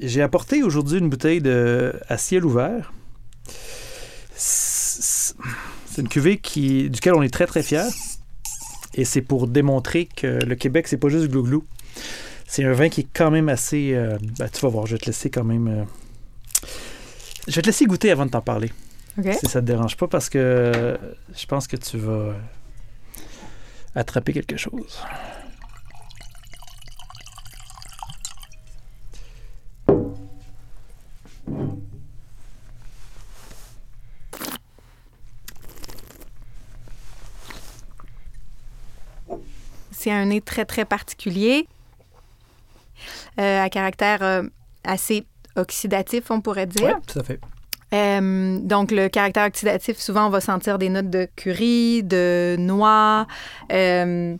J'ai apporté aujourd'hui une bouteille de à ciel ouvert. C'est une cuvée qui, duquel on est très très fier. Et c'est pour démontrer que le Québec, c'est pas juste glouglou. C'est un vin qui est quand même assez. euh, ben, tu vas voir, je vais te laisser quand même. euh, Je vais te laisser goûter avant de t'en parler. Si ça te dérange pas, parce que je pense que tu vas attraper quelque chose. C'est un nez très, très particulier, euh, à caractère euh, assez oxydatif, on pourrait dire. Oui, tout à fait. Euh, donc, le caractère oxydatif, souvent, on va sentir des notes de curry, de noix. Euh,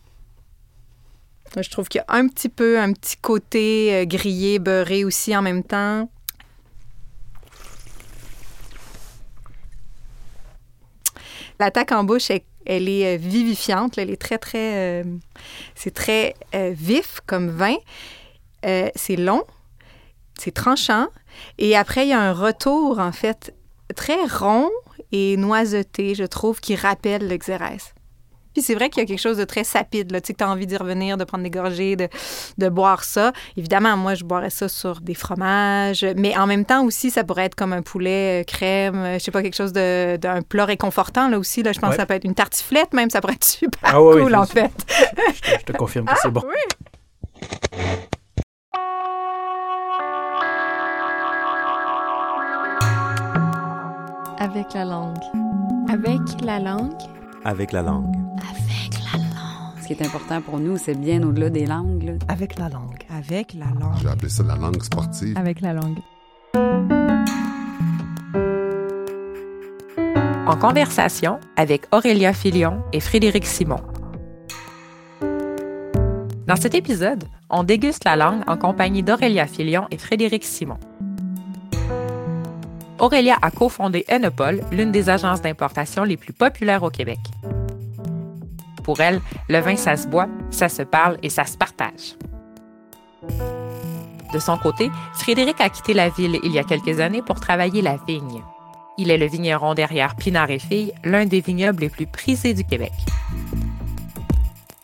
je trouve qu'il y a un petit peu un petit côté euh, grillé, beurré aussi en même temps. L'attaque en bouche, elle, elle est euh, vivifiante. Elle est très, très... euh, c'est très euh, vif comme vin. C'est long, c'est tranchant. Et après, il y a un retour, en fait, très rond et noiseté, je trouve, qui rappelle le xérès. Puis c'est vrai qu'il y a quelque chose de très sapide, là, tu sais, que tu as envie d'y revenir, de prendre des gorgées, de, de boire ça. Évidemment, moi, je boirais ça sur des fromages, mais en même temps aussi, ça pourrait être comme un poulet euh, crème, euh, je sais pas, quelque chose de- d'un plat réconfortant, là aussi. Là, je pense Ouais. que ça peut être une tartiflette, même, ça pourrait être super Ah ouais, cool, en fait. Je te, je te confirme que c'est bon. Avec la langue. Avec la langue. Avec la langue. Ce qui est important pour nous, c'est bien au-delà des langues. là. Avec la langue. Avec la langue. J'ai appelé ça la langue sportive. Avec la langue. En conversation avec Aurélia Filion et Frédéric Simon. Dans cet épisode, on déguste la langue en compagnie d'Aurélia Filion et Frédéric Simon. Aurélia a cofondé Enopol, l'une des agences d'importation les plus populaires au Québec. Pour elle, le vin, ça se boit, ça se parle et ça se partage. De son côté, Frédéric a quitté la ville il y a quelques années pour travailler la vigne. Il est le vigneron derrière Pinard et Filles, l'un des vignobles les plus prisés du Québec.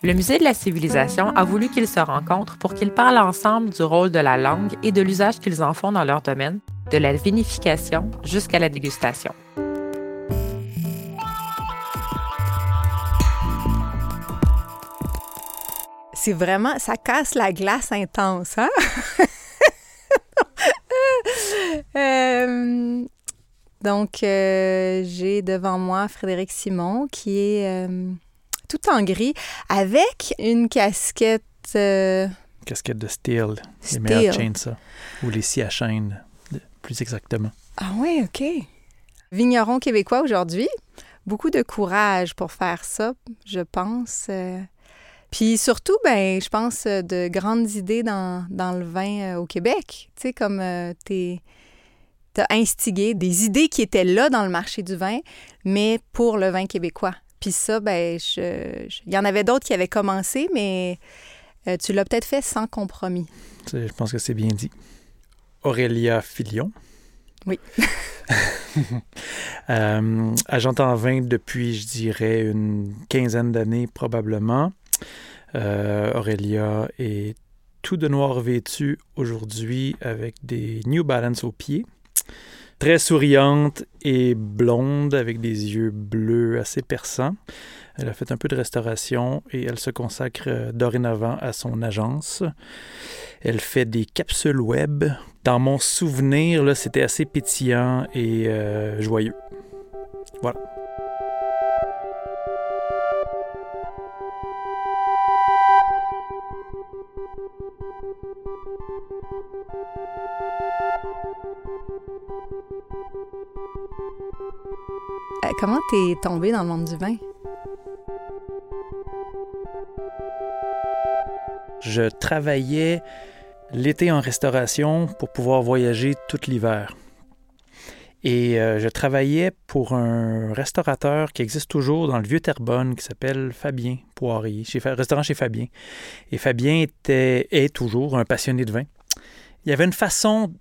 Le Musée de la civilisation a voulu qu'ils se rencontrent pour qu'ils parlent ensemble du rôle de la langue et de l'usage qu'ils en font dans leur domaine, de la vinification jusqu'à la dégustation. C'est vraiment, ça casse la glace intense, hein? Euh, donc, euh, j'ai devant moi Frédéric Simon qui est euh, tout en gris avec une casquette. euh, Casquette de steel, les Steel. meilleurs chainsaws, ou les scies à chaîne, plus exactement. Ah oui, OK. Vigneron québécois aujourd'hui. Beaucoup de courage pour faire ça, je pense. Euh, Puis surtout, ben, je pense euh, de grandes idées dans, dans le vin euh, au Québec. Tu sais, comme tu as instigé des idées qui étaient là dans le marché du vin, mais pour le vin québécois. Puis ça, ben, je- il y en avait d'autres qui avaient commencé, mais euh, tu l'as peut-être fait sans compromis. Je pense que c'est bien dit. Aurélia Filion. Oui. euh, agente en vin depuis, je dirais, une quinzaine d'années probablement. Euh, Aurélia est tout de noir vêtue aujourd'hui avec des New Balance aux pieds. Très souriante et blonde avec des yeux bleus assez perçants. Elle a fait un peu de restauration et elle se consacre euh, dorénavant à son agence. Elle fait des capsules web. Dans mon souvenir, c'était assez pétillant et euh, joyeux. Voilà. Euh, comment t'es tombé dans le monde du vin? Je travaillais l'été en restauration pour pouvoir voyager tout l'hiver. Et euh, je travaillais pour un restaurateur qui existe toujours dans le vieux Terrebonne qui s'appelle Fabien Poirier, chez restaurant chez Fabien. Et Fabien était, est toujours un passionné de vin. il y avait une façon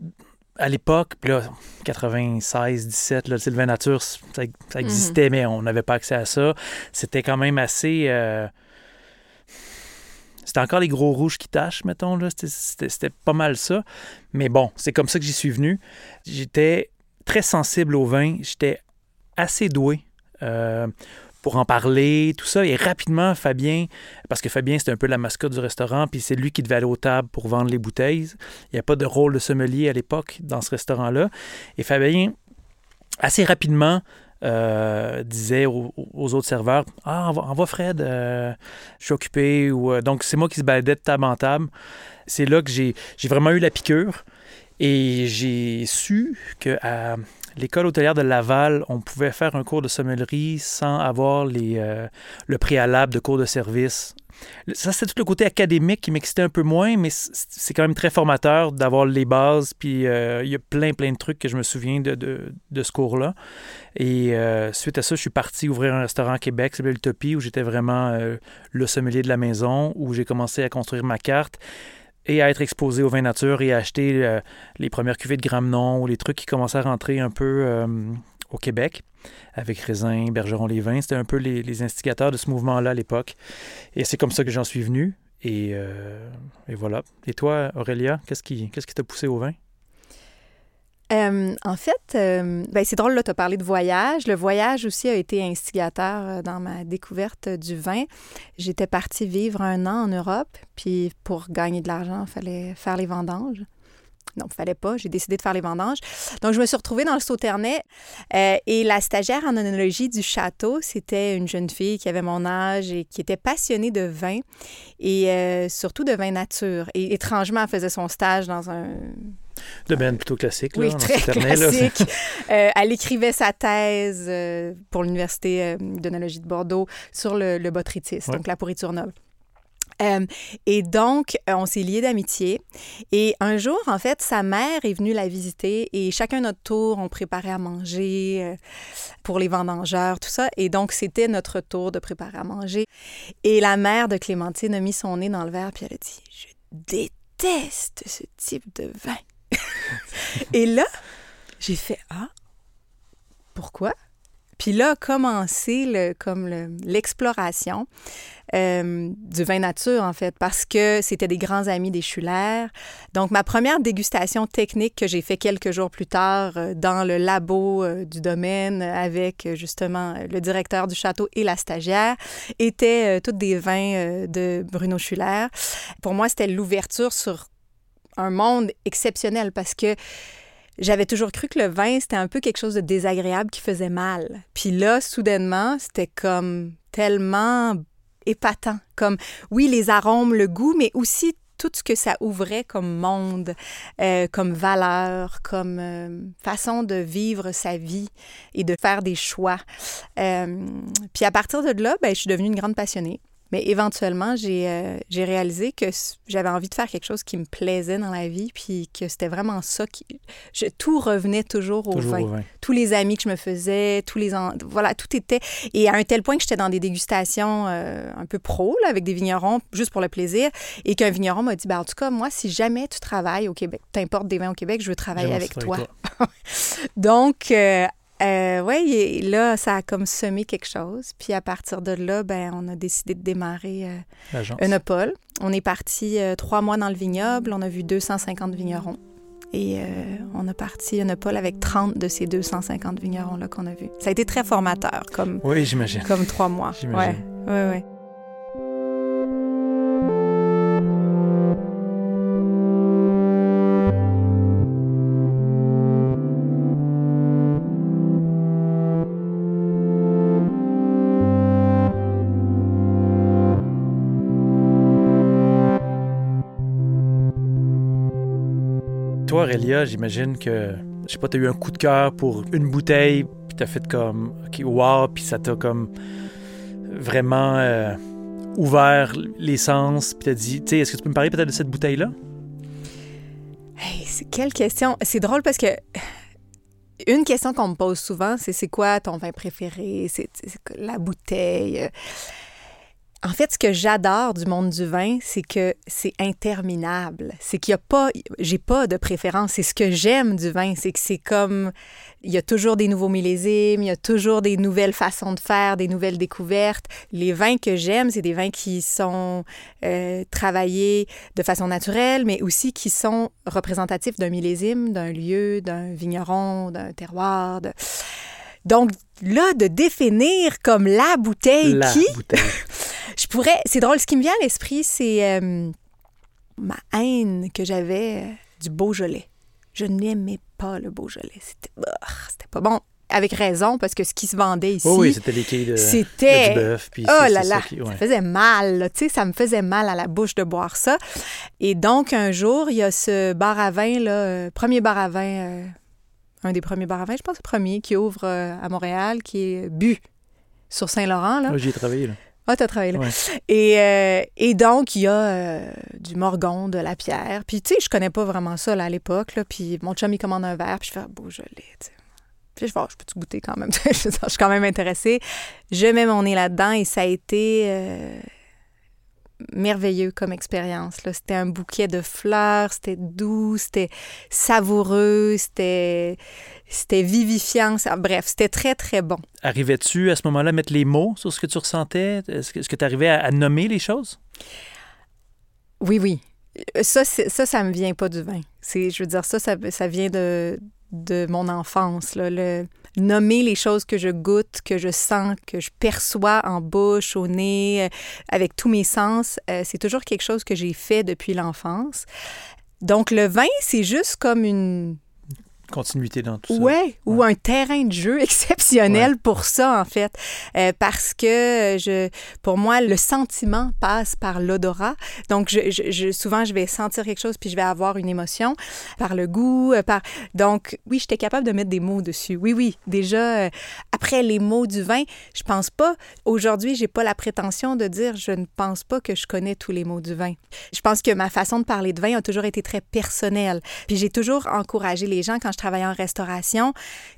à l'époque, puis là, 96, 17, là, le vin nature, ça, ça existait, mais on n'avait pas accès à ça. C'était quand même assez. euh, C'était encore les gros rouges qui tâchent, mettons. là. C'était pas mal ça. Mais bon, c'est comme ça que j'y suis venu. J'étais très sensible au vin. J'étais assez doué euh, pour en parler, tout ça. Et rapidement, Fabien, parce que Fabien, c'était un peu la mascotte du restaurant, puis c'est lui qui devait aller aux tables pour vendre les bouteilles. Il n'y a pas de rôle de sommelier à l'époque dans ce restaurant-là. Et Fabien, assez rapidement, euh, disait aux, autres serveurs Ah, envoie, envoie Fred, euh, je suis occupé. Ou, euh, donc, c'est moi qui se baladais de table en table. C'est là que j'ai j'ai vraiment eu la piqûre. Et j'ai su qu'à l'école hôtelière de Laval, on pouvait faire un cours de sommellerie sans avoir euh, le préalable de cours de service. Ça, c'est tout le côté académique qui m'excitait un peu moins, mais c'est quand même très formateur d'avoir les bases. Puis euh, il y a plein, plein de trucs que je me souviens de, ce cours-là. Et euh, suite à ça, je suis parti ouvrir un restaurant à Québec, c'est l'Utopie, où j'étais vraiment le sommelier de la maison, où j'ai commencé à construire ma carte et à être exposé au vin nature et à acheter euh, les premières cuvées de Gramenon ou les trucs qui commençaient à rentrer un peu euh, au Québec avec Raisin, Bergeron les vins. C'était un peu les, les instigateurs de ce mouvement-là à l'époque. Et c'est comme ça que j'en suis venu. Et, euh, et voilà. Et toi, Aurélia, qu'est-ce qui qu'est-ce qui t'a poussé au vin? Euh, en fait, euh, ben, c'est drôle, là, tu as parlé de voyage. Le voyage aussi a été instigateur euh, dans ma découverte du vin. J'étais partie vivre un an en Europe, puis pour gagner de l'argent, il fallait faire les vendanges. Non, il fallait pas. J'ai décidé de faire les vendanges. Donc, je me suis retrouvée dans le Sauternais. euh, et la stagiaire en onologie du château, c'était une jeune fille qui avait mon âge et qui était passionnée de vin et surtout de vin nature. Et étrangement, elle faisait son stage dans un Domaine plutôt classique. oui, là, très classique. Euh, elle écrivait sa thèse euh, pour l'Université euh, d'onologie de Bordeaux sur le, le botrytis, Ouais. donc la pourriture noble. Euh, et donc, on s'est liés d'amitié. Et un jour, en fait, sa mère est venue la visiter et chacun notre tour, on préparait à manger pour les vendangeurs, tout ça. Et donc, c'était notre tour de préparer à manger. Et la mère de Clémentine a mis son nez dans le verre puis elle a dit Je déteste ce type de vin. Et là, j'ai fait Ah, pourquoi? Puis là a commencé le, comme le- l'exploration euh, du vin nature, en fait, parce que c'était des grands amis des Schuller. Donc, ma première dégustation technique que j'ai fait quelques jours plus tard euh, dans le labo euh, du domaine avec justement le directeur du château et la stagiaire était toutes des vins de Bruno Schuller. Pour moi, c'était l'ouverture sur un monde exceptionnel parce que j'avais toujours cru que le vin, c'était un peu quelque chose de désagréable qui faisait mal. Puis là, soudainement, c'était comme tellement épatant. Comme, oui, les arômes, le goût, mais aussi tout ce que ça ouvrait comme monde, euh, comme valeur, comme euh, façon de vivre sa vie et de faire des choix. Euh, puis à partir de là, ben, je suis devenue une grande passionnée. Mais éventuellement, j'ai euh, j'ai réalisé que j'avais envie de faire quelque chose qui me plaisait dans la vie, puis que c'était vraiment ça qui... Je, tout revenait toujours au Toujours vin au vin. tous les amis que je me faisais, tous les en- voilà, tout était et à un tel point que j'étais dans des dégustations euh, un peu pro là, avec des vignerons juste pour le plaisir et qu'un vigneron m'a dit ben, en tout cas moi si jamais tu travailles au Québec, t'importes des vins au Québec, je veux travailler avec toi. Donc euh, euh, et là ça a comme semé quelque chose. Puis à partir de là, ben on a décidé de démarrer euh. Unopole. On est parti euh, trois mois dans le vignoble, on a vu 250 vignerons. Et euh, on a parti Unopole avec 30 de ces 250 vignerons-là qu'on a vus. Ça a été très formateur, comme, Oui, j'imagine. comme trois mois. Ouais, ouais, ouais. Toi, Aurélia, j'imagine que, je sais pas, t'as eu un coup de cœur pour une bouteille, puis t'as fait comme, OK, wow, puis ça t'a comme vraiment euh, ouvert les sens, puis t'as dit, tu sais, est-ce que tu peux me parler peut-être de cette bouteille-là? Hey, quelle question? C'est drôle parce que une question qu'on me pose souvent, c'est c'est quoi ton vin préféré? C'est la bouteille? En fait, ce que j'adore du monde du vin, c'est que c'est interminable. C'est qu'il n'y a pas, j'ai pas de préférence. C'est ce que j'aime du vin, c'est que c'est comme, il y a toujours des nouveaux millésimes, il y a toujours des nouvelles façons de faire, des nouvelles découvertes. Les vins que j'aime, c'est des vins qui sont euh, travaillés de façon naturelle, mais aussi qui sont représentatifs d'un millésime, d'un lieu, d'un vigneron, d'un terroir. De... Donc là, de définir comme la bouteille La qui, bouteille. pourrais. C'est drôle. Ce qui me vient à l'esprit, c'est euh, ma haine que j'avais euh, du Beaujolais. Je n'aimais pas le Beaujolais. C'était c'était pas bon. Avec raison, parce que ce qui se vendait ici, Oh oui, c'était les quilles de, c'était- bœuf. Oh là là, ça qui- ça faisait mal, là, tu sais, ça me faisait mal à la bouche de boire ça. Et donc, un jour, il y a ce bar à vin, là, euh, premier bar à vin, euh, un des premiers bars à vin, je pense le premier, qui ouvre euh, à Montréal, qui est Bu, sur Saint-Laurent, là. Moi, j'y ai travaillé. Là. Ah, t'as travaillé là. Ouais. Et, euh, et donc, il y a euh, du Morgon, de la pierre. Puis, tu sais, je connais pas vraiment ça là, à l'époque. Là, puis, mon chum, il commande un verre, puis je fais, ah, Beaujolais, tu sais. Puis, je vais, je peux-tu goûter quand même? je suis quand même intéressée. Je mets mon nez là-dedans et ça a été euh, merveilleux comme expérience. C'était un bouquet de fleurs, c'était doux, c'était savoureux, c'était vivifiant. Ça- bref, c'était très, très bon. Arrivais-tu à ce moment-là à mettre les mots sur ce que tu ressentais? Est-ce que, tu arrivais à, à nommer les choses? Oui, oui. Ça, ça, ça me vient pas du vin. Je veux dire, ça, ça, ça vient de, de mon enfance. Là. Le, nommer les choses que je goûte, que je sens, que je perçois en bouche, au nez, euh, avec tous mes sens, euh, c'est toujours quelque chose que j'ai fait depuis l'enfance. Donc, le vin, c'est juste comme une, Continuité dans tout ça. Ouais, ou un terrain de jeu exceptionnel pour ça, en fait. Euh, parce que, je, pour moi, le sentiment passe par l'odorat. Donc, je, je- je- souvent, je vais sentir quelque chose puis je vais avoir une émotion par le goût. euh, par... Donc, oui, j'étais capable de mettre des mots dessus. Oui, oui. Déjà, euh, après les mots du vin, je pense pas. Aujourd'hui, j'ai pas la prétention de dire je ne pense pas que je connais tous les mots du vin. Je pense que ma façon de parler de vin a toujours été très personnelle. Puis j'ai toujours encouragé les gens, quand je travaillais en restauration,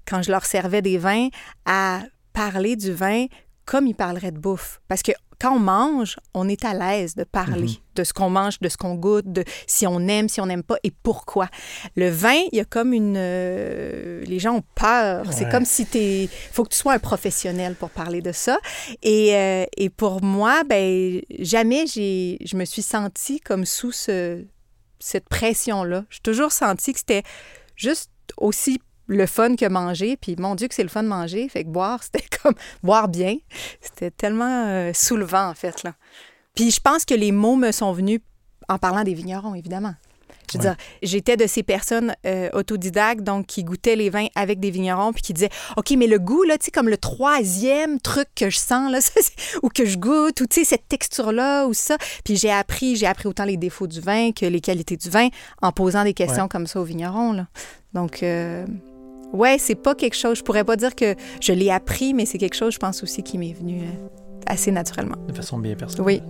quand je leur servais des vins, à parler du vin comme ils parleraient de bouffe. Parce que quand on mange, on est à l'aise de parler de ce qu'on mange, de ce qu'on goûte, de si on aime, si on n'aime pas et pourquoi. Le vin, il y a comme une... euh, les gens ont peur. C'est comme si tu faut que tu sois un professionnel pour parler de ça. Et, euh, et pour moi, ben jamais je me suis sentie comme sous ce, cette pression-là. J'ai toujours senti que c'était juste aussi le fun que manger. Puis mon Dieu que c'est le fun de manger. Fait que boire, c'était comme boire bien. C'était tellement euh, soulevant, en fait. Là. Puis je pense que les mots me sont venus en parlant des vignerons, évidemment. Je veux Ouais. dire, j'étais de ces personnes euh, autodidactes, donc qui goûtaient les vins avec des vignerons, puis qui disaient OK, mais le goût, là, tu sais, comme le troisième truc que je sens, là, ou que je goûte, ou tu sais, cette texture-là, ou ça. Puis j'ai appris, j'ai appris autant les défauts du vin que les qualités du vin en posant des questions Ouais. comme ça aux vignerons, là. Donc, euh, ouais, c'est pas quelque chose, je pourrais pas dire que je l'ai appris, mais c'est quelque chose, je pense aussi, qui m'est venu euh, assez naturellement. De façon bien personnelle. Oui.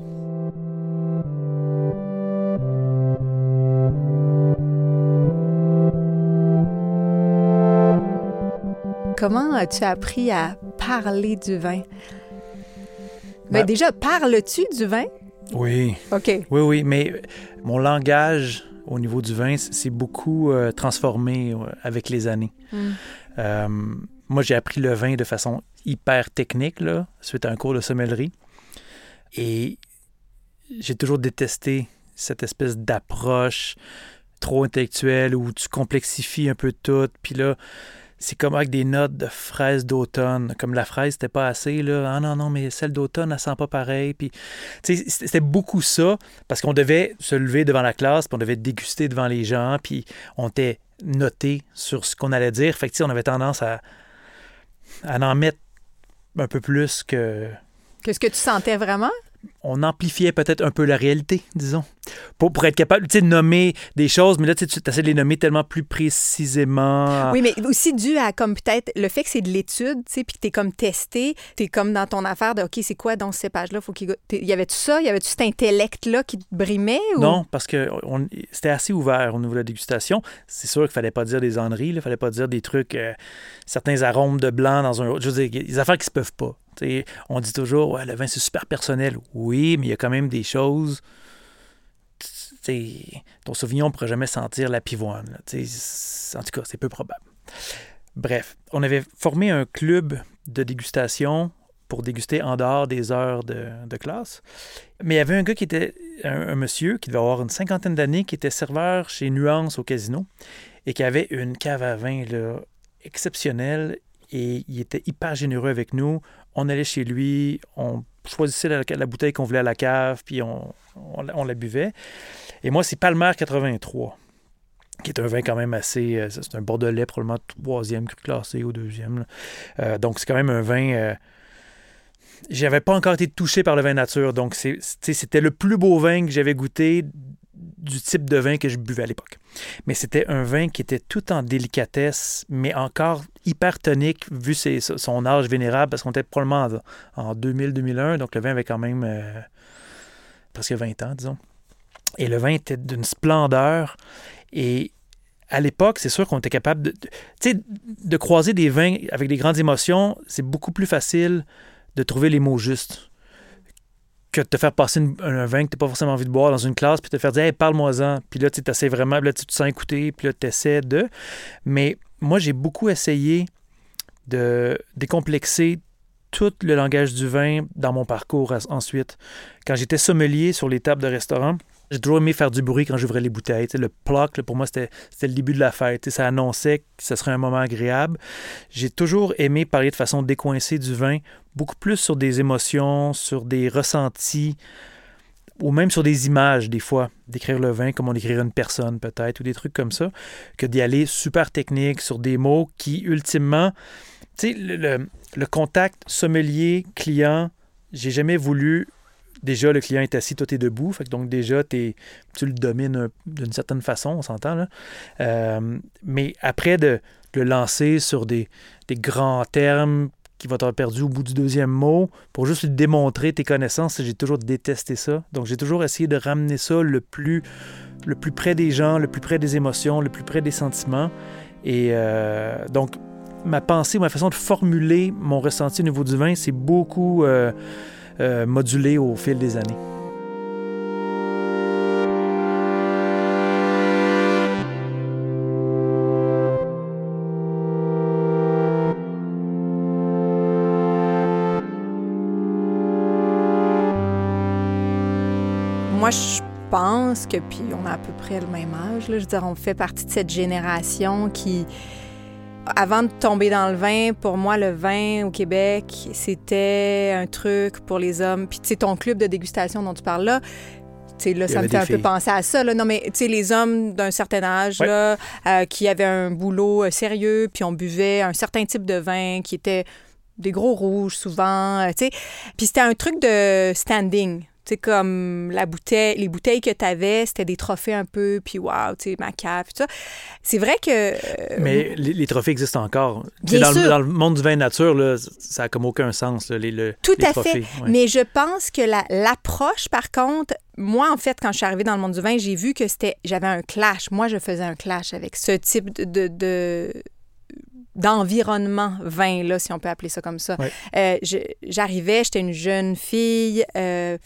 Comment as-tu appris à parler du vin? Ben, Ben- déjà, parles-tu du vin? Oui, OK. oui, oui. Mais mon langage au niveau du vin c- s'est beaucoup euh, transformé euh, avec les années. Mm. Euh, moi, j'ai appris le vin de façon hyper technique, là, suite à un cours de sommellerie. Et j'ai toujours détesté cette espèce d'approche trop intellectuelle où tu complexifies un peu tout. Puis là, c'est comme avec des notes de fraises d'automne. Comme la fraise, c'était pas assez, là. Ah non, non, mais celle d'automne, elle sent pas pareil. Puis, c'était beaucoup ça parce qu'on devait se lever devant la classe, puis on devait déguster devant les gens, puis on était noté sur ce qu'on allait dire. Fait que, on avait tendance à, à en mettre un peu plus que. Qu'est-ce que tu sentais vraiment? On amplifiait peut-être un peu la réalité, disons, pour, pour être capable, tu de nommer des choses, mais là, tu tu essaies de les nommer tellement plus précisément. Oui, mais aussi dû à comme peut-être le fait que c'est de l'étude, tu sais, puis que t'es comme testé, t'es comme dans ton affaire de OK, c'est quoi dans ce cépage-là, faut qu'il Y avait-tu ça? Y avait-tu cet intellect-là qui te brimait? Ou... Non, parce que on- c'était assez ouvert au niveau de la dégustation. C'est sûr qu'il fallait pas dire des enneries, il fallait pas dire des trucs, euh, certains arômes de blanc dans un autre. Je veux dire, des affaires qui se peuvent pas. On dit toujours, le vin, c'est super personnel. Oui, mais il y a quand même des choses. T'sais, ton Sauvignon ne pourra jamais sentir la pivoine. En tout cas, c'est peu probable. Bref, on avait formé un club de dégustation pour déguster en dehors des heures de, classe. Mais il y avait un gars qui était, un, monsieur qui devait avoir une cinquantaine d'années, qui était serveur chez Nuance au casino et qui avait une cave à vin exceptionnelle et il était hyper généreux avec nous. On allait chez lui, on choisissait la, bouteille qu'on voulait à la cave, puis on, la- buvait. Et moi, c'est Palmer 83, qui est un vin quand même assez... euh, C'est un Bordelais, probablement troisième classé ou deuxième. Euh, donc, c'est quand même un vin... euh, j'avais pas encore été touché par le vin nature, donc c'était le plus beau vin que j'avais goûté du type de vin que je buvais à l'époque. Mais c'était un vin qui était tout en délicatesse, mais encore hyper tonique vu son âge vénérable, parce qu'on était probablement en, en 2000-2001, donc le vin avait quand même euh, presque 20 ans, disons. Et le vin était d'une splendeur. Et à l'époque, c'est sûr qu'on était capable de, de- de croiser des vins avec des grandes émotions, c'est beaucoup plus facile de trouver les mots justes que de te faire passer un vin que tu n'as pas forcément envie de boire dans une classe, puis te faire dire hey, parle-moi-en. Puis là, tu essaies vraiment, puis là, tu te sens écouter, puis là, tu essaies de. Mais moi, j'ai beaucoup essayé de décomplexer tout le langage du vin dans mon parcours ensuite. Quand j'étais sommelier sur les tables de restaurant, j'ai toujours aimé faire du bruit quand j'ouvrais les bouteilles. Le ploc, pour moi, c'était le début de la fête. Ça annonçait que ce serait un moment agréable. J'ai toujours aimé parler de façon décoincée du vin, beaucoup plus sur des émotions, sur des ressentis, ou même sur des images, des fois, d'écrire le vin comme on écrirait une personne, peut-être, ou des trucs comme ça, que d'y aller super technique sur des mots qui, ultimement, le- le contact sommelier-client, j'ai jamais voulu. Déjà, le client est assis, toi, t'es debout. Donc, déjà, tu le domines un- d'une certaine façon, on s'entend, là. Euh, mais après, de, le lancer sur des, des grands termes qui vont t'avoir perdu au bout du deuxième mot pour juste lui démontrer tes connaissances, j'ai toujours détesté ça. Donc, j'ai toujours essayé de ramener ça le plus, le plus près des gens, le plus près des émotions, le plus près des sentiments. Et euh, donc, ma pensée, ma façon de formuler mon ressenti au niveau du vin, c'est beaucoup euh, euh, modulé au fil des années. Moi, je pense que, puis on a à peu près le même âge, je veux dire, on fait partie de cette génération qui, avant de tomber dans le vin, pour moi, le vin au Québec, c'était un truc pour les hommes. Puis, tu sais, ton club de dégustation dont tu parles là, tu sais, là, ça me fait un peu penser à ça. Là. Non, mais tu sais, les hommes d'un certain âge, Ouais. là, euh, qui avaient un boulot euh, sérieux, puis on buvait un certain type de vin qui était des gros rouges souvent, euh, tu sais. Puis c'était un truc de standing. Tu sais, comme la bouteille, les bouteilles que tu avais, c'était des trophées un peu, puis waouh, tu sais, ma cave, tout ça. C'est vrai que. euh, Mais les, les trophées existent encore. Bien dans, le, dans le monde du vin nature, là, ça n'a comme aucun sens, là, les, le- Tout les à trophées. fait. Ouais. Mais je pense que la- l'approche, par contre, moi, en fait, quand je suis arrivée dans le monde du vin, j'ai vu que c'était, j'avais un clash. Moi, je faisais un clash avec ce type de- d'environnement vin, là, si on peut appeler ça comme ça. Ouais. Euh, j'arrivais, j'étais une jeune fille. euh,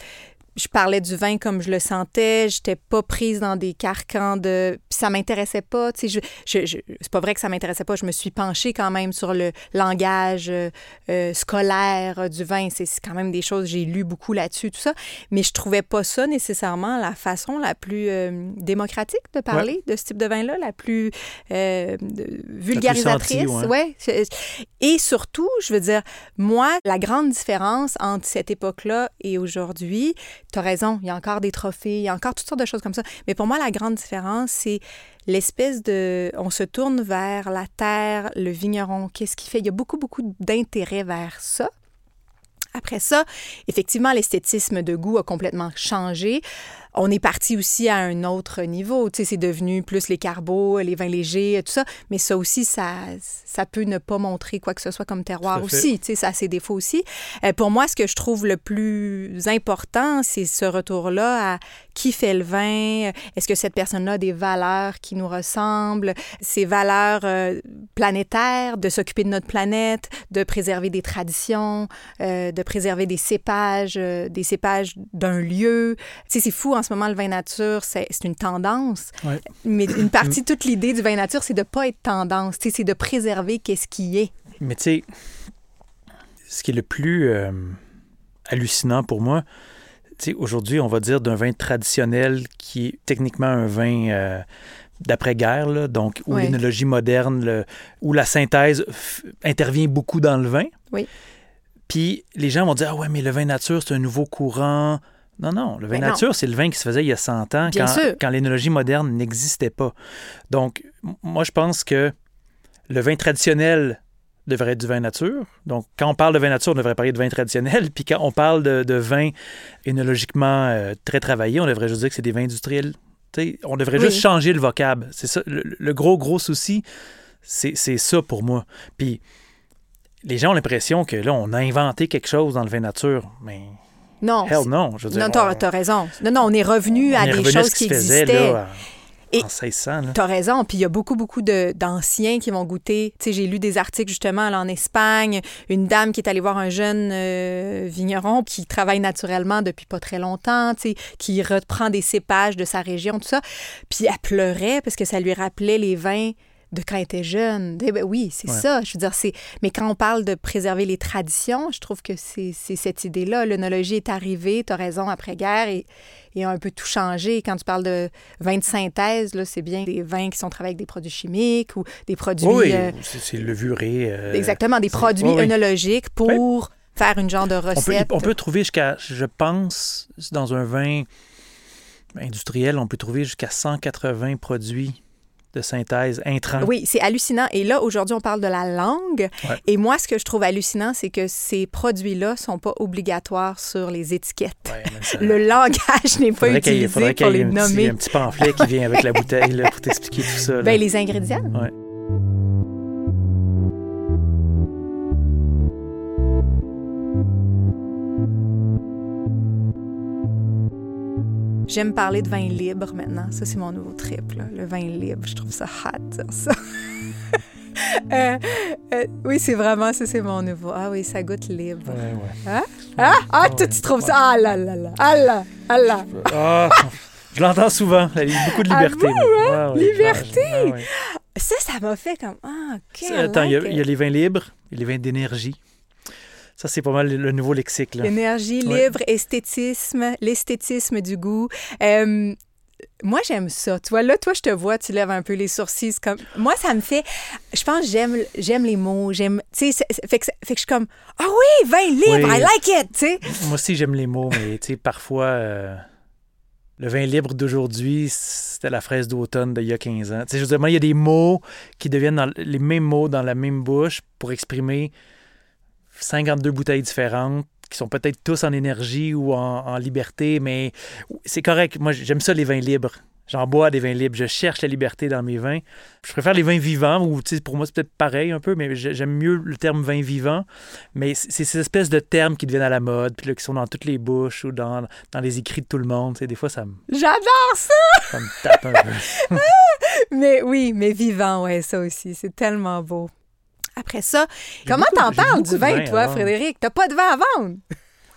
je parlais du vin comme je le sentais, j'étais pas prise dans des carcans de puis ça m'intéressait pas, tu sais je, je, je- c'est pas vrai que ça m'intéressait pas, je me suis penchée quand même sur le langage euh, euh, scolaire euh, du vin, c'est quand même des choses j'ai lu beaucoup là-dessus tout ça, mais je trouvais pas ça nécessairement la façon la plus euh, démocratique de parler de ce type de vin là, la plus euh, vulgarisatrice, senti, ouais. Et surtout, je veux dire, moi, la grande différence entre cette époque-là et aujourd'hui, tu as raison, il y a encore des trophées, il y a encore toutes sortes de choses comme ça. Mais pour moi, la grande différence, c'est l'espèce de... On se tourne vers la terre, le vigneron, qu'est-ce qu'il fait? Il y a beaucoup, beaucoup d'intérêt vers ça. Après ça, effectivement, l'esthétisme de goût a complètement changé. On est parti aussi à un autre niveau. Tu sais, c'est devenu plus les carbos, les vins légers, tout ça. Mais ça aussi, ça, ça peut ne pas montrer quoi que ce soit comme terroir aussi. Tu sais, ça a ses défauts aussi. Euh, pour moi, ce que je trouve le plus important, c'est ce retour-là à qui fait le vin, est-ce que cette personne-là a des valeurs qui nous ressemblent, ces valeurs euh, planétaires, de s'occuper de notre planète, de préserver des traditions, euh, de préserver des cépages, des cépages d'un lieu. Tu sais, c'est fou en ce moment, le vin nature, c'est une tendance. Mais une partie, toute l'idée du vin nature, c'est de ne pas être tendance, c'est de préserver qu'est-ce qui est. Mais tu sais, ce qui est le plus euh, hallucinant pour moi, aujourd'hui, on va dire d'un vin traditionnel qui est techniquement un vin euh, d'après-guerre, donc où l'énologie moderne, où la synthèse intervient beaucoup dans le vin. Oui. Puis les gens vont dire Ah ouais, mais le vin nature, c'est un nouveau courant. Non, non. Le vin nature, c'est le vin qui se faisait il y a 100 ans, quand, quand l'énologie moderne n'existait pas. Donc, moi, je pense que le vin traditionnel devrait être du vin nature. Donc, quand on parle de vin nature, on devrait parler de vin traditionnel. Puis quand on parle de, vin énologiquement euh, très travaillé, on devrait juste dire que c'est des vins industriels. on devrait juste changer le vocable. C'est ça. Le, gros, gros souci, c'est ça pour moi. Puis les gens ont l'impression que là, on a inventé quelque chose dans le vin nature. Mais non. Hell non. Je veux non, t'as raison. Non, non, on est revenu à des choses qui existaient. Et tu as raison. Puis il y a beaucoup, beaucoup d'anciens qui vont goûter. Tu sais, j'ai lu des articles justement là, en Espagne. Une dame qui est allée voir un jeune euh, vigneron qui travaille naturellement depuis pas très longtemps, tu sais, qui reprend des cépages de sa région, tout ça. Puis elle pleurait parce que ça lui rappelait les vins de quand elle était jeune. Eh ben oui, c'est ça. Je veux dire, c'est. Mais quand on parle de préserver les traditions, je trouve que c'est cette idée-là. L'œnologie est arrivée, tu as raison, après-guerre, et, et, a un peu tout changé. Quand tu parles de vins de synthèse, c'est bien des vins qui sont travaillés avec des produits chimiques ou des produits. Oui, euh, c'est levuré. Euh, exactement, des produits œnologiques pour faire une genre de recette. On peut, on peut trouver jusqu'à, je pense, dans un vin industriel, on peut trouver jusqu'à 180 produits de synthèse intrant. Oui, c'est hallucinant. Et là, aujourd'hui, on parle de la langue. Et moi, ce que je trouve hallucinant, c'est que ces produits-là ne sont pas obligatoires sur les étiquettes. Le langage n'est pas utilisé pour les nommer. Il y a un petit pamphlet qui vient avec la bouteille pour t'expliquer tout ça. Ben, les ingrédients. Ouais. J'aime parler de vin libre maintenant. Ça, c'est mon nouveau trip, le vin libre. Je trouve ça hot, ça. Euh, euh, oui, c'est vraiment ça, c'est mon nouveau. Ah oui, ça goûte libre. Ouais, ouais. Hein? Ah, ah tu trouves ça? Ah là là là. Ah là, ah là. Ah, je l'entends souvent. Il y a beaucoup de ah liberté. Ah liberté! Ça, ça m'a fait comme. Ah, OK. Attends, il y, a, les vins libres et les vins d'énergie. Ça, c'est pas mal le nouveau lexique. L'énergie libre, esthétisme, l'esthétisme du goût. Euh, moi, j'aime ça. Tu vois, là, toi, je te vois, tu lèves un peu les sourcils. Comme... Moi, ça me fait... Je pense que j'aime, j'aime les mots. J'aime... Tu sais, fait que, fait que je suis comme... Ah oui, vin libre, I like it, tu sais. Moi aussi, j'aime les mots, mais tu sais, parfois... Euh, le vin libre d'aujourd'hui, c'était la fraise d'automne d'il y a 15 ans. Tu sais, je veux dire, il y a des mots qui deviennent les mêmes mots dans la même bouche pour exprimer 52 bouteilles différentes qui sont peut-être tous en énergie ou en, liberté, mais c'est correct. Moi, j'aime ça, les vins libres. J'en bois des vins libres. Je cherche la liberté dans mes vins. Je préfère les vins vivants, ou pour moi, c'est peut-être pareil un peu, mais j'aime mieux le terme vin vivant. Mais c'est ces espèces de termes qui deviennent à la mode, puis là, qui sont dans toutes les bouches ou dans, dans les écrits de tout le monde. des fois, ça me. J'adore ça! Ça me tape un peu. mais oui, mais vivant, ouais, ça aussi. C'est tellement beau. Après ça, comment t'en parles du vin, toi, Frédéric? T'as pas de vin à vendre?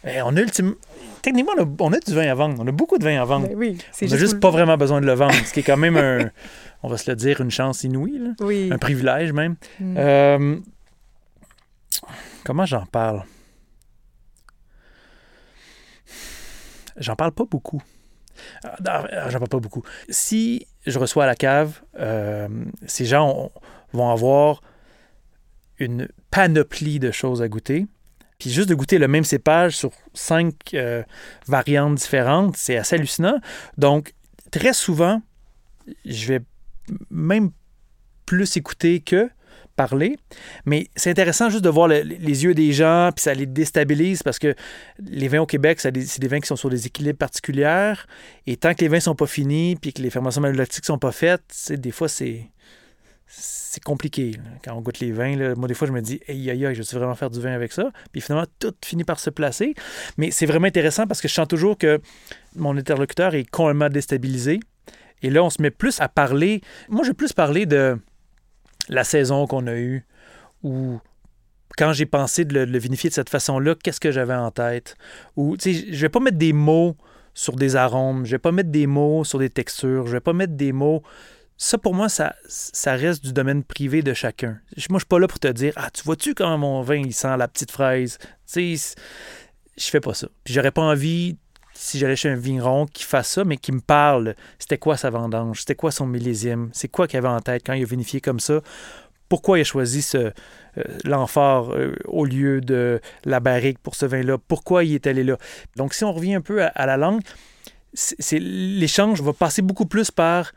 Eh, on a ultime... Techniquement, on a, du vin à vendre. On a beaucoup de vin à vendre. Ben oui, on n'a juste pas vraiment besoin de le vendre, ce qui est quand même un, on va se le dire, une chance inouïe. Oui. Un privilège même. Mm. Euh, comment j'en parle? J'en parle pas beaucoup. Ah, ah, j'en parle pas beaucoup. Si je reçois à la cave, euh, ces gens vont avoir une panoplie de choses à goûter. Puis juste de goûter le même cépage sur cinq euh, variantes différentes, c'est assez hallucinant. Donc, très souvent, je vais même plus écouter que parler. Mais c'est intéressant juste de voir le- les yeux des gens, puis ça les déstabilise parce que les vins au Québec, c'est des vins qui sont sur des équilibres particuliers. Et tant que les vins sont pas finis, puis que les fermentations malolactiques sont pas faites, des fois, c'est c'est compliqué. Quand on goûte les vins, là, moi, des fois, je me dis, aïe, aïe, aïe, je vais vraiment faire du vin avec ça? Puis finalement, tout finit par se placer. Mais c'est vraiment intéressant parce que je sens toujours que mon interlocuteur est complètement déstabilisé. Et là, on se met plus à parler. Moi, je vais plus parler de la saison qu'on a eue ou quand j'ai pensé de le, de le vinifier de cette façon-là, qu'est-ce que j'avais en tête? Ou, tu sais, je vais pas mettre des mots sur des arômes, je vais pas mettre des mots sur des textures, je vais pas mettre des mots. Ça, pour moi, ça, ça reste du domaine privé de chacun. Moi, je suis pas là pour te dire Ah, tu vois-tu comment mon vin, il sent la petite fraise? Tu sais, je fais pas ça. Puis j'aurais pas envie, si j'allais chez un vigneron, qui fasse ça, mais qui me parle. C'était quoi sa vendange? C'était quoi son millésime? C'est quoi qu'il avait en tête quand il a vinifié comme ça? Pourquoi il a choisi ce, euh, l'amphore euh, au lieu de la barrique pour ce vin-là? Pourquoi il est allé là? Donc, si on revient un peu à, à la langue, c'est- l'échange va passer beaucoup plus par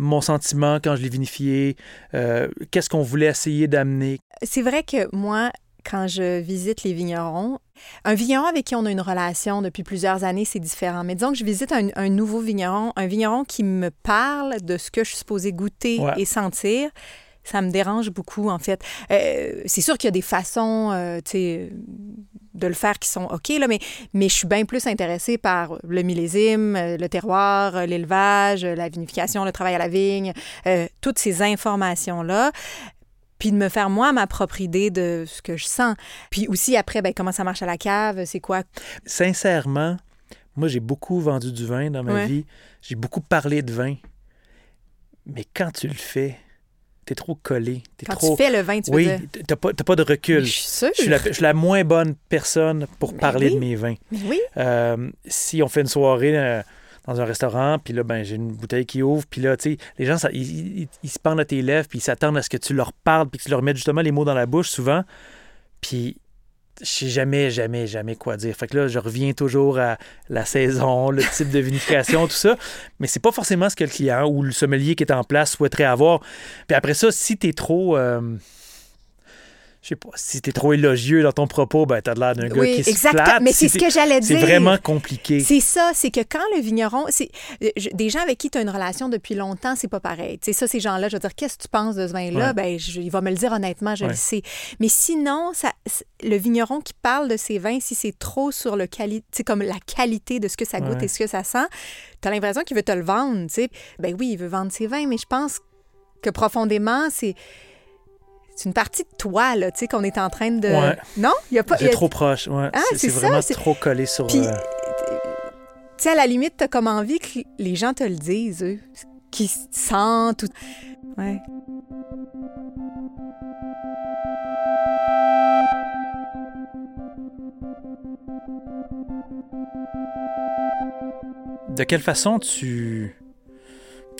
mon sentiment quand je l'ai vinifié, euh, qu'est-ce qu'on voulait essayer d'amener? C'est vrai que moi, quand je visite les vignerons, un vigneron avec qui on a une relation depuis plusieurs années, c'est différent. Mais disons que je visite un, un nouveau vigneron, un vigneron qui me parle de ce que je suis supposée goûter Ouais. et sentir. Ça me dérange beaucoup, en fait. Euh, c'est sûr qu'il y a des façons, euh, tu sais, de le faire qui sont OK, là, mais, mais je suis bien plus intéressée par le millésime, euh, le terroir, euh, l'élevage, euh, la vinification, le travail à la vigne, euh, toutes ces informations-là puis de me faire moi ma propre idée de ce que je sens. Puis aussi après, ben, comment ça marche à la cave, c'est quoi? Sincèrement, moi, j'ai beaucoup vendu du vin dans ma Ouais. vie. J'ai beaucoup parlé de vin. Mais quand tu le fais, t'es trop collé. T'es Quand trop... tu fais le vin, tu veux oui, dire? t'as pas, pas de recul. je suis sûre. Je suis, la, je suis la moins bonne personne pour parler oui. de mes vins. Oui, Euh, si on fait une soirée euh, dans un restaurant, puis là, ben, j'ai une bouteille qui ouvre, puis là, tu sais, les gens, ça- ils, ils- ils se pendent à tes lèvres, puis ils s'attendent à ce que tu leur parles, puis que tu leur mettes justement les mots dans la bouche souvent. Puis je sais jamais, jamais, jamais quoi dire. Fait que là, je reviens toujours à la saison, le type de vinification, tout ça. Mais c'est pas forcément ce que le client ou le sommelier qui est en place souhaiterait avoir. Puis après ça, si t'es trop... euh, je sais pas, si t'es trop élogieux dans ton propos, ben t'as l'air d'un gars oui, qui se exactement. flatte. Mais Si c'est ce que j'allais C'est dire. vraiment compliqué. C'est ça, c'est que quand le vigneron, c'est euh, des gens avec qui tu as une relation depuis longtemps, c'est pas pareil. Sais, ça, ces gens-là, je veux dire, qu'est-ce que tu penses de ce vin-là? Ouais. Ben, je- il va me le dire honnêtement, je Ouais. le sais. Mais sinon, ça, c'est- le vigneron qui parle de ses vins, si c'est trop sur le quali, comme la qualité de ce que ça goûte Ouais. et ce que ça sent, tu as l'impression qu'il veut te le vendre. Tu sais. Ben oui, il veut vendre ses vins, mais je pense que profondément, c'est. C'est une partie de toi, là, tu sais, qu'on est en train de... Ouais. Non? Il y a pas... C'est a- trop proche. Ouais. Ah, c'est vraiment c'est- trop collé sur. Puis, euh, tu sais, à la limite, t'as comme envie que les gens te le disent, eux, qu'ils sentent. Ou... Ouais. De quelle façon tu,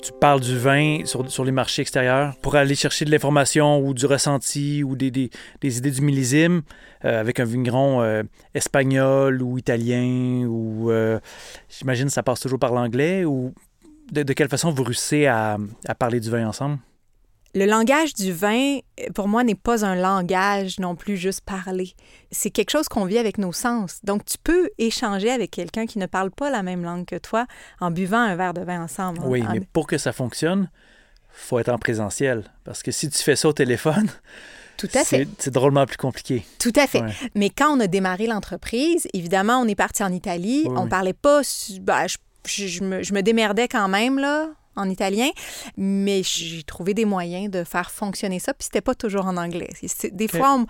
tu parles du vin sur, les marchés extérieurs pour aller chercher de l'information ou du ressenti ou des, idées du millésime euh, avec un vigneron euh, espagnol ou italien ou euh, j'imagine ça passe toujours par l'anglais ou de, quelle façon vous réussissez à, à parler du vin ensemble? Le langage du vin, pour moi, n'est pas un langage non plus juste parler. C'est quelque chose qu'on vit avec nos sens. Donc, tu peux échanger avec quelqu'un qui ne parle pas la même langue que toi en buvant un verre de vin ensemble. Oui, En- mais pour que ça fonctionne, faut être en présentiel. Parce que si tu fais ça au téléphone, Tout à fait. c'est drôlement plus compliqué. Tout à fait. Ouais. Mais quand on a démarré l'entreprise, évidemment, on est parti en Italie. Oui, on oui. parlait pas. ben, je, je- je me, je me démerdais quand même, là, en italien, mais j'ai trouvé des moyens de faire fonctionner ça, puis c'était pas toujours en anglais. Des fois, on-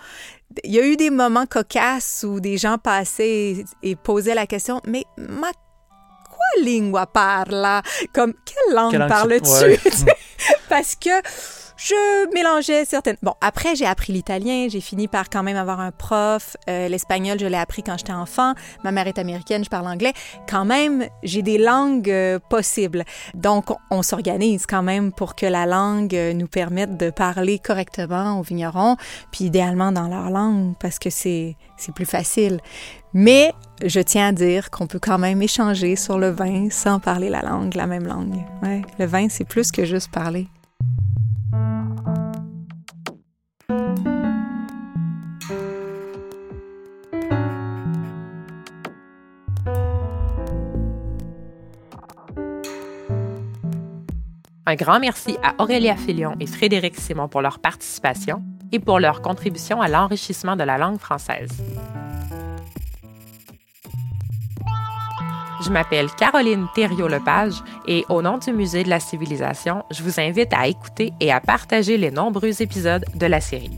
il y a eu des moments cocasses où des gens passaient et, et posaient la question Mais ma quoi lingua parla Comme, quelle langue langue parles-tu? ouais. Parce que je mélangeais certaines. Bon, après, j'ai appris l'italien. J'ai fini par quand même avoir un prof. Euh, L'espagnol, je l'ai appris quand j'étais enfant. Ma mère est américaine, je parle anglais. Quand même, j'ai des langues euh, possibles. Donc, on, s'organise quand même pour que la langue euh, nous permette de parler correctement aux vignerons, puis idéalement dans leur langue, parce que c'est plus facile. Mais je tiens à dire qu'on peut quand même échanger sur le vin sans parler la langue, la même langue. Ouais, le vin, c'est plus que juste parler. Un grand merci à Aurélia Filion et Frédéric Simon pour leur participation et pour leur contribution à l'enrichissement de la langue française. Je m'appelle Caroline Thériault-Lepage et au nom du Musée de la Civilisation, je vous invite à écouter et à partager les nombreux épisodes de la série.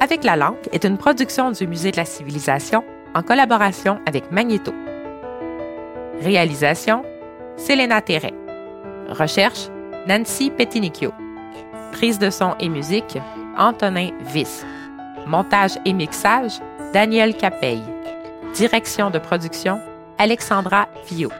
Avec la langue est une production du Musée de la Civilisation en collaboration avec Magnéto. Réalisation Selena Terret. Recherche Nancy Petinicchio. Prise de son et musique Antonin Viss. Montage et mixage Daniel Capeille. Direction de production, Alexandra Villot.